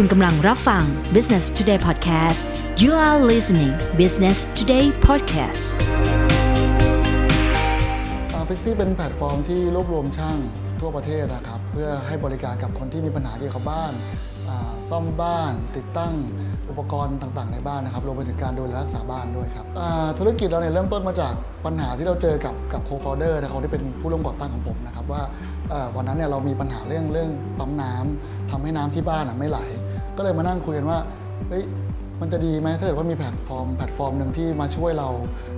คุณกำลังรับฟัง Business Today Podcast you are listening Business Today Podcast Fixzy เป็นแพลตฟอร์มที่รวบรวมช่างทั่วประเทศนะครับ เพื่อให้บริการกับคนที่มีปัญหาเกี่ยวกับบ้าน ซ่อมบ้าน ติดตั้งอุปกรณ์ต่างๆ ในบ้านนะครับรวมไปถึงการดูแลรักษาบ้านด้วยครับธุรกิจเราเนี่ยเริ่มต้นมาจากปัญหาที่เราเจอกับกับโคฟ o เดอร์นะครับที่เป็นผู้ร่วมก่อตั้งของผมนะครับว่าวันนั้นเนี่ยเรามีปัญหาเรื่องเรื่องปั๊มน้ำทำให้น้ำที่บ้านอะไม่ไหล ก็เลยมานั่งคุยกันว่าเฮ้ยมันจะดีไหมถ้าเกิดว่ามีแพลตฟอร์มแพลตฟอร์มหนึ่งที่มาช่วยเรา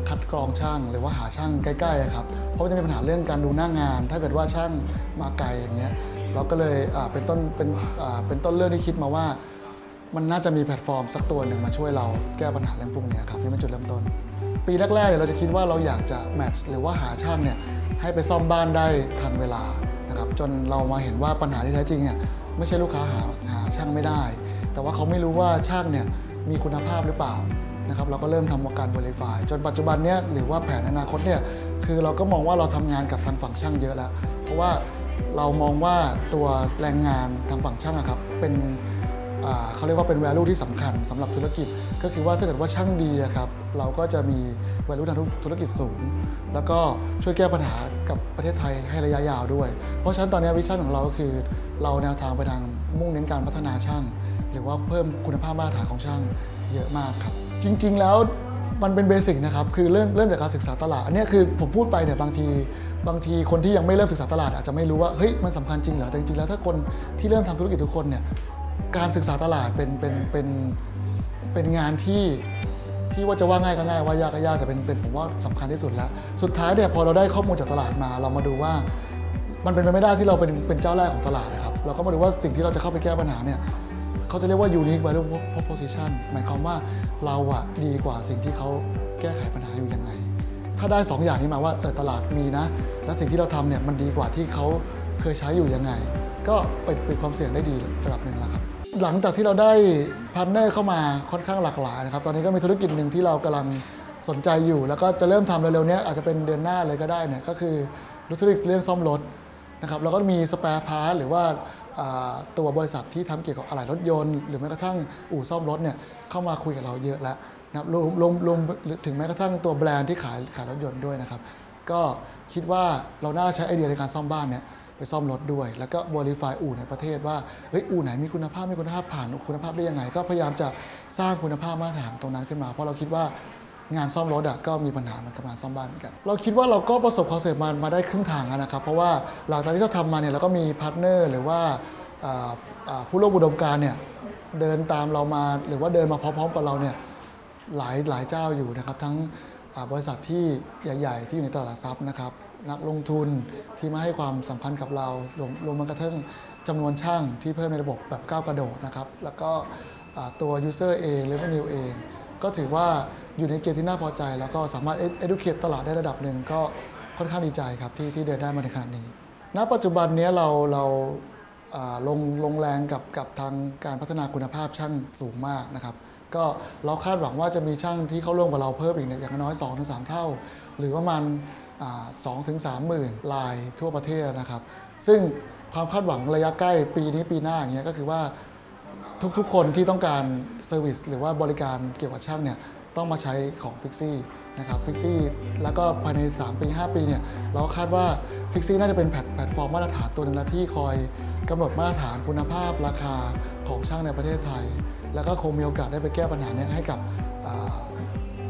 คัดกรองช่าง หรือว่าหาช่างใกล้ๆอะครับเพราะมันจะมีปัญหาเรื่องการดูหน้างาน ถ้าเกิดว่าช่างมาไกลอย่างเงี้ยเราก็เลยเป็นต้นเป็นเป็นต้นเรื่องที่คิดมาว่า มันน่าจะมีแพลตฟอร์มสักตัวหนึ่งมาช่วยเราแก้ปัญหาเรื่องพวกนี้ครับนี่เป็นจุดเริ่มต้น ปีแรกๆเนี่ยเราจะคิดว่าเราอยากจะ match หรือว่าหาช่างเนี่ยให้ไปซ่อมบ้านได้ทันเวลานะครับจนเรามาเห็นว่าปัญหาที่แท้จริงเนี่ยไม่ใช่ลูกค้าหาหาช่างไม่ได้ แต่ว่าเขาไม่รู้ว่าช่างเนี่ยมีคุณภาพหรือเปล่านะครับเราก็เริ่มทำการ verify จนปัจจุบันเนี้ยหรือว่าแผนอนาคตเนี่ยคือเราก็มองว่าเราทำงานกับทางฝั่งช่างเยอะแล้ว เพราะว่าเรามองว่าตัวแรงงานทางฝั่งช่างอะครับเป็นเขาเรียกว่าเป็น value ที่สำคัญสำหรับธุรกิจ ก็คือว่าถ้าเกิดว่าช่างดีครับเราก็จะมี value ทางธุรกิจสูง แล้วก็ช่วยแก้ปัญหากับประเทศไทยให้ระยะยาวด้วย เพราะฉะนั้นตอนนี้วิชั่นของเราก็คือเราแนวทางไปทาง มุ่งเน้นการพัฒนาช่าง หรือว่าเพิ่มคุณภาพมาตรฐานของช่างเยอะมากครับ จริง ๆ แล้วมันเป็นเบสิกนะครับ คือเริ่มเริ่มจากการศึกษาตลาด อันนี้คือผมพูดไปเนี่ยบางทีบางทีคนที่ยังไม่เริ่มศึกษาตลาดอาจจะไม่รู้ว่าเฮ้ยมันสำคัญจริงเหรอ แต่จริงๆแล้วถ้าคนที่เริ่มทำธุรกิจทุกคนเนี่ยการศึกษาตลาดเป็นเป็นเป็นเป็นงานที่ที่ว่าจะว่าง่ายก็ง่ายว่ายากก็ยากแต่เป็นเป็นผมว่าสำคัญที่สุดแล้ว สุดท้ายเนี่ยพอเราได้ข้อมูลจากตลาดมา เรามาดูว่า มันเป็นไปไม่ได้ที่เราเป็นเป็นเจ้าแรกของตลาดนะครับ เราก็มาดูว่าสิ่งที่เราจะเข้าไปแก้ปัญหาเนี่ยเขาจะเรียกว่า unique value proposition หมายความว่าเราอะดีกว่าสิ่งที่เขาแก้ไขปัญหาอยู่ยังไง ถ้าได้ 2 อย่างนี้มาว่าเออตลาดมีนะ และสิ่งที่เราทำเนี่ยมันดีกว่าที่เขาเคยใช้อยู่ยังไง ก็เป็นเป็นความเสี่ยงได้ดีระดับหนึ่งแล้วครับ หลังจากที่เราได้ partner เข้ามาค่อนข้างหลากหลายนะครับ ตอนนี้ก็มีธุรกิจหนึ่งที่เรากำลังสนใจอยู่ แล้วก็จะเริ่มทำเร็วๆนี้อาจจะเป็นเดือนหน้าเลยก็ได้เนี่ยก็คือธุรกิจเรื่องซ่อมรถ นะครับแล้วก็มี spare part หรือว่าตัวบริษัทที่ทำเกี่ยวกับอะไหล่รถยนต์ หรือแม้กระทั่งอู่ซ่อมรถเนี่ยเข้ามาคุยกับเราเยอะแล้วนะครับรวมรวมรวมถึงแม้กระทั่งตัวแบรนด์ที่ขายขายรถยนต์ด้วยนะครับ ก็คิดว่าเราน่าใช้ไอเดียในการซ่อมบ้านเนี่ยไปซ่อมรถด้วย แล้วก็ verify อู่ในประเทศว่าเฮ้ยอู่ไหนมีคุณภาพมีคุณภาพผ่านคุณภาพได้ยังไง ก็พยายามจะสร้างคุณภาพมาตรฐานตรงนั้นขึ้นมา เพราะเราคิดว่า งานซ่อมรถอะก็มีปัญหาเหมือนกับงานซ่อมบ้านเหมือนกัน เราคิดว่าเราก็ประสบความสำเร็จมามาได้ครึ่งทางแล้วนะครับ เพราะว่าหลังจากที่เราทำมาเนี่ยเราก็มี partner หรือว่าผู้ร่วมอุดมการณ์เนี่ยเดินตามเรามาหรือว่าเดินมาพร้อมๆกับเราเนี่ยหลายหลายเจ้าอยู่นะครับ ทั้งบริษัทที่ใหญ่ ๆ ที่อยู่ในตลาดหลักทรัพย์นะครับ นักลงทุนที่มาให้ความสำคัญกับเรารวมรวมมันกระทั่งจำนวนช่างที่เพิ่มในระบบแบบก้าวกระโดดนะครับ แล้วก็ตัว user เอง revenue เอง ก็ถือว่าอยู่ในเกณฑ์ที่น่าพอใจ แล้วก็สามารถ educate ตลาดได้ระดับหนึ่งก็ค่อนข้างดีใจครับที่ที่เดินได้มาในขนาดนี้ ณ ปัจจุบันนี้เราเราลงลงแรงกับกับทางการพัฒนาคุณภาพช่างสูงมากนะครับ ก็เราคาดหวังว่าจะมีช่างที่เข้าร่วมกับเราเพิ่มอีกเนี่ยอย่างน้อย 2-3 เท่า หรือประมาณสองถึงสามหมื่นรายทั่วประเทศนะครับ ซึ่งความคาดหวังระยะใกล้ปีนี้ปีหน้าอย่างเงี้ยก็คือว่า ทุกๆ คนที่ต้องการ service หรือว่าบริการเกี่ยวกับช่างเนี่ยต้องมาใช้ของ Fixzy นะครับ Fixzy แล้วก็ภายใน 3 ปี 5 ปีเนี่ยเราคาดว่า Fixzy น่าจะเป็นแพลตฟอร์มมาตรฐานตัวหนึ่งแล้วที่คอยกำหนดมาตรฐานคุณภาพราคาของช่างในประเทศไทย แล้วก็คงมีโอกาสได้ไปแก้ปัญหาเนี้ให้กับ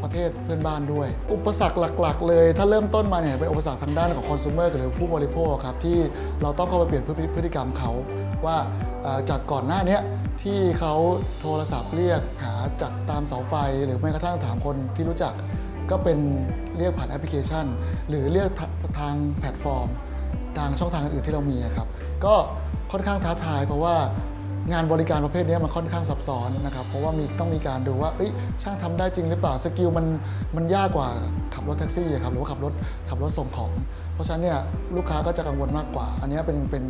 ประเทศเพื่อนบ้านด้วย อุปสรรคหลักๆ เลย ถ้าเริ่มต้นมาเนี่ยเป็นอุปสรรคทางด้านของคอน sumer หรือผู้บริโภคครับที่เราต้องเข้าไปเปลี่ยนพฤติกรรมเขาว่าจากก่อนหน้านี้ ที่เขาโทรศัพท์เรียกหาจากตามเสาไฟ หรือแม้กระทั่งถามคนที่รู้จัก ก็เป็นเรียกผ่านแอปพลิเคชัน หรือเรียกทาทางแพลตฟอร์ม ทางช่องทางอื่นๆที่เรามีครับก็ค่อนข้างท้าทายเพราะว่างานบริการประเภทนี้มันค่อนข้างซับซ้อนนะครับ เพราะว่ามีต้องมีการดูว่าช่างทำได้จริงหรือเปล่า skill มันมันยากกว่าขับรถแท็กซี่ครับหรือว่าขับรถขับรถส่งของ เพราะฉะนั้นเนี่ยลูกค้าก็จะกังวลมากกว่า อันนี้เป็นเป็น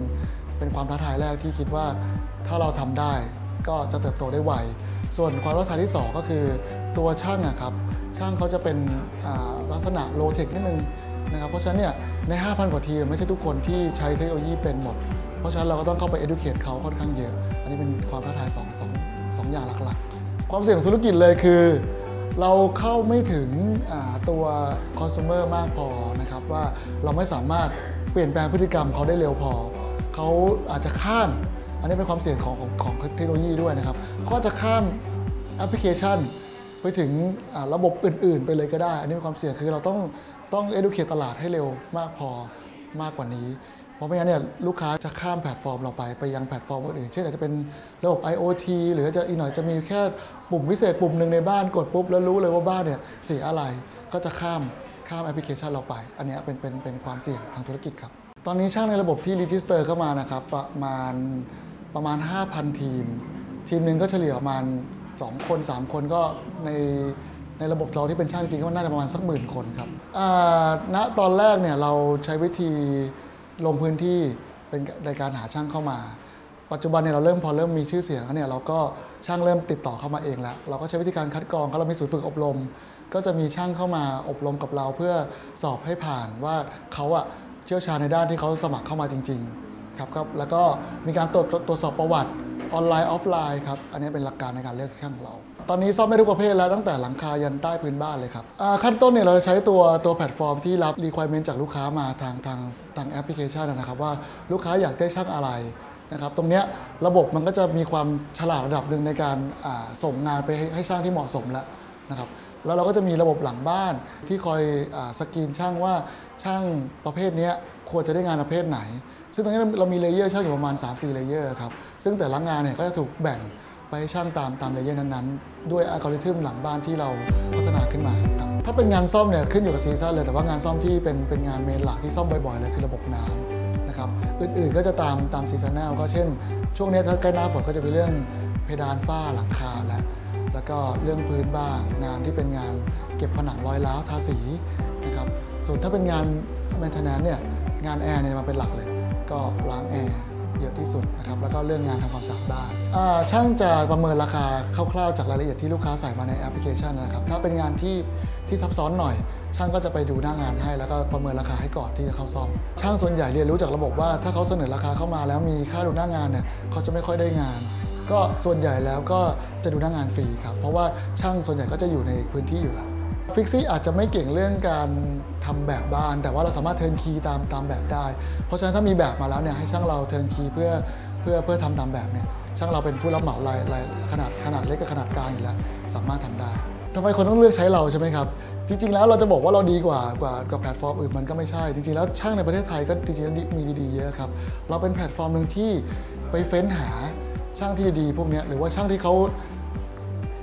เป็นความท้าทายแรกที่คิดว่าถ้าเราทำได้ก็จะเติบโตได้ไว ส่วนความท้าทายที่ 2 ก็คือตัวช่างอะครับ ช่างเขาจะเป็นลักษณะโลเทคนิดนึงนะครับ เพราะฉะนั้นเนี่ยใน 5,000 กว่าทีมไม่ใช่ทุกคนที่ใช้เทคโนโลยีเป็นหมด เพราะฉะนั้นเราก็ต้องเข้าไป educate เขาค่อนข้างเยอะ อันนี้เป็นความท้าทายสองสองสองอย่างหลักๆ ความเสี่ยงของธุรกิจเลยคือ เราเข้าไม่ถึงตัวคอน sumer มากพอนะครับว่าเราไม่สามารถเปลี่ยนแปลงพฤติกรรมเขาได้เร็วพอ เขาอาจจะข้าม อันนี้เป็นความเสี่ยงของของของเทคโนโลยีด้วยนะครับเขาจะข้ามแอปพลิเคชัน ไปถึงระบบอื่น ๆ ไปเลยก็ได้ อันนี้เป็นความเสี่ยงคือเราต้องต้อง educate ตลาดให้เร็วมากพอมากกว่านี้ เพราะไม่งั้นเนี่ยลูกค้าจะข้ามแพลตฟอร์มเราไป ไปยังแพลตฟอร์มอื่น เช่นอาจจะเป็นระบบ IoT หรือจะอีกหน่อยจะมีแค่ปุ่มพิเศษปุ่มหนึ่งในบ้านกดปุ๊บ แล้วรู้เลยว่าบ้านเนี่ยเสียอะไรก็จะข้ามข้ามแอปพลิเคชันเราไป อันนี้เป็นเป็นเป็นความเสี่ยงทางธุรกิจครับ ตอนนี้ช่างในระบบที่ register เข้ามานะครับประมาณประมาณ 5,000 ทีม ทีมหนึ่งก็เฉลี่ยประมาณ 2 คน 3 คนก็ในในระบบเราที่เป็นช่างจริงก็น่าจะประมาณสักหมื่นคนครับณตอนแรกเนี่ยเราใช้วิธีลงพื้นที่เป็นในการหาช่างเข้ามา ปัจจุบันเนี่ยเราเริ่มพอเริ่มมีชื่อเสียงแล้วเนี่ยเราก็ช่างเริ่มติดต่อเข้ามาเองแล้ว เราก็ใช้วิธีการคัดกรองเรามีศูนย์ฝึกอบรม ก็จะมีช่างเข้ามาอบรมกับเราเพื่อสอบให้ผ่านว่าเขาอะ เชี่ยวชาญในด้านที่เขาสมัครเข้ามาจริง ๆ ครับครับแล้วก็มีการตรวจตรวจสอบประวัติออนไลน์ออฟไลน์ครับอันนี้เป็นหลักการในการเลือกช่างเรา ตอนนี้ซ่อมได้ทุกประเภทแล้วตั้งแต่หลังคายันใต้พื้นบ้านเลยครับขั้นต้นเนี่ยเราจะใช้ตัวตัวแพลตฟอร์มที่รับ requirement จากลูกค้ามาทางทางทางแอปพลิเคชันนะครับว่าลูกค้าอยากได้ช่างอะไรนะครับตรงนี้ระบบมันก็จะมีความฉลาดระดับหนึ่งในการส่งงานไปให้ให้ช่างที่เหมาะสมแล้วนะครับ แล้วเราก็จะมีระบบหลังบ้านที่คอยอสกรีนช่างว่าช่างประเภทนี้ควรจะได้งานประเภทไหน ซึ่งตรงนี้เรามี layer ช่างอยู่ประมาณ 3-4 layer ครับ ซึ่งแต่ละงานเนี่ยก็จะถูกแบ่งไปช่างตามตาม layer นั้นๆ ด้วยอัลกอริทึมหลังบ้านที่เราพัฒนาขึ้นมาครับถ้าเป็นงานซ่อมเนี่ยขึ้นอยู่กับ season เลยแต่ว่างานซ่อมที่เป็นเป็นงาน main หลักที่ซ่อมบ่อยๆเลยคือระบบน้ำนะครับอื่นๆก็จะตามตาม seasonal ก็เช่น ช่วงนี้ถ้าใกล้หน้าฝนก็จะมีเรื่องเพดานฝ้าหลังคาและ แล้วก็เรื่องพื้นบ้างงานที่เป็นงานเก็บผนังรอยร้าวทาสีนะครับส่วนถ้าเป็นงาน maintenance เนี่ยงานแอร์เนี่ยมาเป็นหลักเลย ก็ล้างแอร์เยอะที่สุดนะครับแล้วก็เรื่องงานทำความสะอาดบ้านช่างจะประเมินราคาคร่าวๆจากรายละเอียดที่ลูกค้าใส่มาในแอปพลิเคชันนะครับถ้าเป็นงานที่ที่ซับซ้อนหน่อย ช่างก็จะไปดูหน้างานให้ แล้วก็ประเมินราคาให้ก่อนที่จะเข้าซ่อมช่างส่วนใหญ่เรียนรู้จากระบบว่าถ้าเขาเสนอราคาเข้ามาแล้วมีค่าดูหน้างานเนี่ยเขาจะไม่ค่อยได้งาน ก็ส่วนใหญ่แล้วก็จะดูหน้างานฟรีครับ เพราะว่าช่างส่วนใหญ่ก็จะอยู่ในพื้นที่อยู่แล้ว Fixzy อาจจะไม่เก่งเรื่องการทำแบบบ้าน แต่ว่าเราสามารถ turnkey ตามตามแบบได้ เพราะฉะนั้นถ้ามีแบบมาแล้วเนี่ยให้ช่างเรา turnkey เพื่อเพื่อเพื่อทำตามแบบเนี่ยช่างเราเป็นผู้รับเหมารายรายขนาดขนาดเล็กกับขนาดกลางอยู่แล้วสามารถทำได้ทำไมคนต้องเลือกใช้เราใช่ไหมครับ จริง ๆ แล้วเราจะบอกว่าเราดีกว่ากว่ากว่าแพลตฟอร์มอื่นมันก็ไม่ใช่ จริง ๆ แล้วช่างในประเทศไทยก็จริงๆมีดีๆเยอะครับ เราเป็นแพลตฟอร์มหนึ่งที่ไปเฟ้นหา ช่างที่ดีพวกนี้หรือว่าช่างที่เขา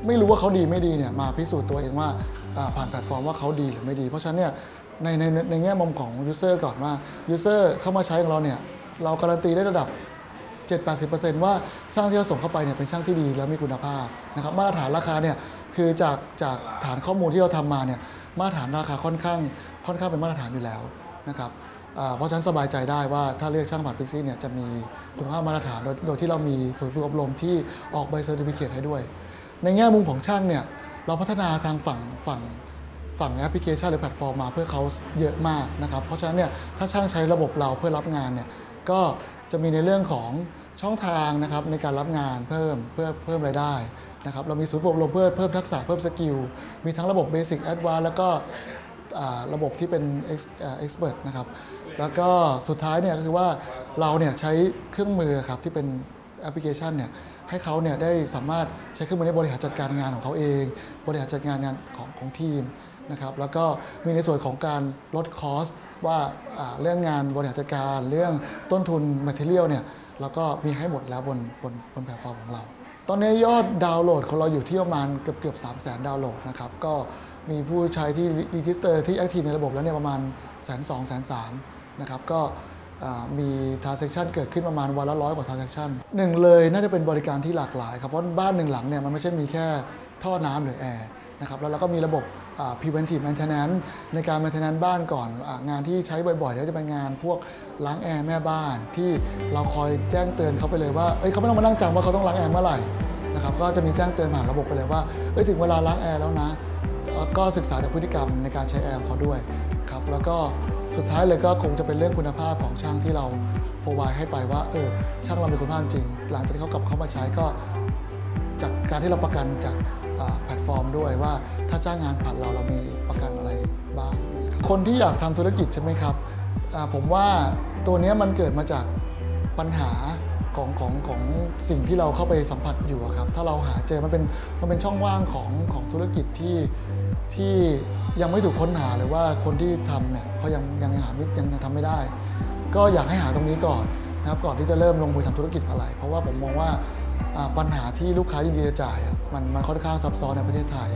ไม่รู้ว่าเขาดีไม่ดีเนี่ยมาพิสูจน์ตัวเองว่าผ่านแพลตฟอร์มว่าเขาดีหรือไม่ดี เพราะฉะนั้นเนี่ยในในในแง่มุมของ user ก่อนว่า user เข้ามาใช้ของเราเนี่ยเราการันตีได้ระดับ 7-80%ว่าช่างที่เราส่งเข้าไปเนี่ยเป็นช่างที่ดีแล้วมีคุณภาพนะครับมาตรฐานราคาเนี่ยคือจากจากฐานข้อมูลที่เราทำมาเนี่ยมาตรฐานราคาค่อนข้างค่อนข้างเป็นมาตรฐานอยู่แล้วนะครับ เพราะฉะนั้นสบายใจได้ว่าถ้าเรียกช่างผ่าน Fixzy เนี่ยจะมีคุณภาพมาตรฐานโดยโดยที่เรามีศูนย์ฝึกอบรมที่ออกใบ certificate ให้ด้วย ในแง่มุมของช่างเนี่ยเราพัฒนาทางฝั่งฝั่งฝั่งแอปพลิเคชันหรือแพลตฟอร์มมาเพื่อเขาเยอะมากนะครับ เพราะฉะนั้นเนี่ยถ้าช่างใช้ระบบเราเพื่อรับงานเนี่ยก็จะมีในเรื่องของช่องทางนะครับในการรับงานเพิ่มเพื่อเพิ่มรายได้นะครับเรามีศูนย์ฝึกอบรมเพื่อเพิ่มทักษะเพิ่ม skillมีทั้งระบบ basic advance แล้วก็ระบบที่เป็น express นะครับ แล้วก็สุดท้ายเนี่ยก็คือว่าเราเนี่ยใช้เครื่องมือครับที่เป็นแอปพลิเคชันเนี่ยให้เขาเนี่ยได้สามารถใช้เครื่องมือในบริหารจัดการงานของเขาเอง บริหารจัดการงานของของทีมนะครับแล้วก็มีในส่วนของการลด cost ว่าเรื่องงานบริหารจัดการเรื่องต้นทุน material เนี่ยเราก็มีให้หมดแล้วบนบนบนแพลตฟอร์มของเรา ตอนนี้ยอดดาวน์โหลดของเราอยู่ที่ประมาณเกือบเกือบสามแสนดาวน์โหลดนะครับก็มีผู้ใช้ที่ register ที่ active ในระบบแล้วเนี่ยประมาณแสนสองแสนสาม นะครับก็มี transaction เกิดขึ้นประมาณวันละร้อยกว่า transaction หนึ่งเลยน่าจะเป็นบริการที่หลากหลายครับเพราะบ้านหนึ่งหลังเนี่ยมันไม่ใช่มีแค่ท่อน้ำหรือแอร์นะครับแล้วเราก็มีระบบ preventive maintenance ในการ maintenance บ้านก่อนงานที่ใช้บ่อยๆก็จะเป็นงานพวกล้างแอร์แม่บ้าน ที่เราคอยแจ้งเตือนเขาไปเลยว่าเอ้ยเขาไม่ต้องมานั่งจำว่าเขาต้องล้างแอร์เมื่อไหร่นะครับก็จะมีแจ้งเตือนผ่านระบบไปเลยว่าเอ้ยถึงเวลาล้างแอร์แล้วนะ ก็ศึกษาจากพฤติกรรมในการใช้แอร์ของเขาด้วยครับแล้วก็สุดท้ายเลยก็คงจะเป็นเรื่องคุณภาพของช่างที่เรา provide ให้ไปว่าเออช่างเรามีคุณภาพจริง หลังจากที่เขากลับเข้ามาใช้ก็จากการที่เราประกันจากแพลตฟอร์มด้วยว่าถ้าจ้างงานผ่านเราเรามีประกันอะไรบ้าง คนที่อยากทำธุรกิจใช่ไหมครับผมว่าตัวนี้มันเกิดมาจากปัญหาของของของสิ่งที่เราเข้าไปสัมผัสอยู่ครับถ้าเราหาเจอมันเป็นมันเป็นช่องว่างของของธุรกิจที่ ที่ยังไม่ถูกค้นหาหรือว่าคนที่ทำเนี่ยเขายังยังหาไม่ยังยังทำไม่ได้ ก็อยากให้หาตรงนี้ก่อนนะครับก่อนที่จะเริ่มลงมือทำธุรกิจอะไร เพราะว่าผมมองว่าปัญหาที่ลูกค้ายินดีจะจ่ายมันมันค่อนข้างซับซ้อนในประเทศไทย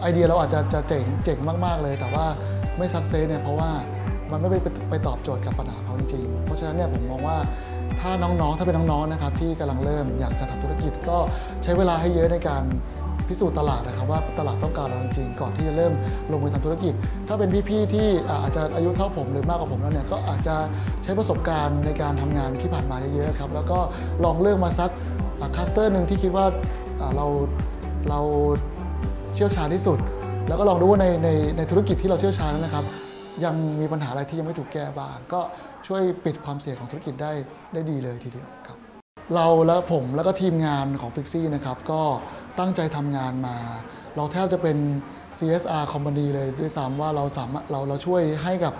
ไอเดียเราอาจจะจะเจ๋งเจ๋งมาก ๆ เลย แต่ว่าไม่สักเซสเนี่ยเพราะว่ามันไม่ไปไปตอบโจทย์กับปัญหาเขาจริงๆเพราะฉะนั้นเนี่ยผมมองว่าถ้าน้องๆ ถ้าเป็นน้องๆนะครับที่กำลังเริ่มอยากจะทำธุรกิจก็ใช้เวลาให้เยอะในการ พิสูจน์ตลาดนะครับว่าตลาดต้องการอะไรจริงๆก่อนที่จะเริ่มลงมือทำธุรกิจ ถ้าเป็นพี่ๆที่อาจจะอายุเท่าผมหรือมากกว่าผมแล้วเนี่ยก็อาจจะใช้ประสบการณ์ในการทำงานที่ผ่านมาเยอะๆครับแล้วก็ลองเลือกมาสักcluster หนึ่งที่คิดว่าเราเราเชี่ยวชาญที่สุด แล้วก็ลองดูว่าในในในธุรกิจที่เราเชี่ยวชาญนั้นนะครับ ยังมีปัญหาอะไรที่ยังไม่ถูกแก้บ้างก็ช่วยปิดความเสี่ยงของธุรกิจได้ได้ดีเลยทีเดียว เราและผมแล้วก็ทีมงานของ Fixzy นะครับก็ตั้งใจทำงานมา เราแทบจะเป็น CSR company เลยด้วยซ้ำว่าเราสามารถเราเราช่วยให้กับ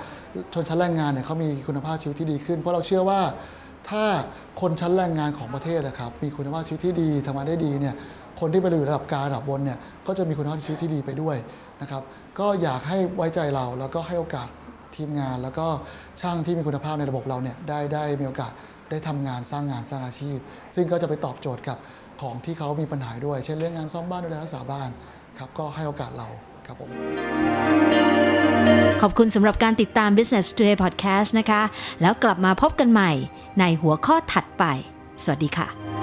ชนชั้นแรงงานเนี่ยเขามีคุณภาพชีวิตที่ดีขึ้น เพราะเราเชื่อว่าถ้าคนชั้นแรงงานของประเทศนะครับมีคุณภาพชีวิตที่ดีทำงานได้ดีเนี่ยคนที่ไปอยู่ระดับกลางระดับบนเนี่ยก็จะมีคุณภาพชีวิตที่ดีไปด้วยนะครับก็อยากให้ไว้ใจเราแล้วก็ให้โอกาสทีมงาน แล้วก็ช่างที่มีคุณภาพในระบบเราเนี่ยได้ได้มีโอกาส ได้ทำงานสร้างงานสร้างอาชีพ ซึ่งก็จะไปตอบโจทย์กับของที่เขามีปัญหาด้วย เช่นเรื่องงานซ่อมบ้านดูแลรักษาบ้านครับก็ให้โอกาสเราครับผมขอบคุณสำหรับการติดตาม Business Today Podcast นะคะ แล้วกลับมาพบกันใหม่ในหัวข้อถัดไป สวัสดีค่ะ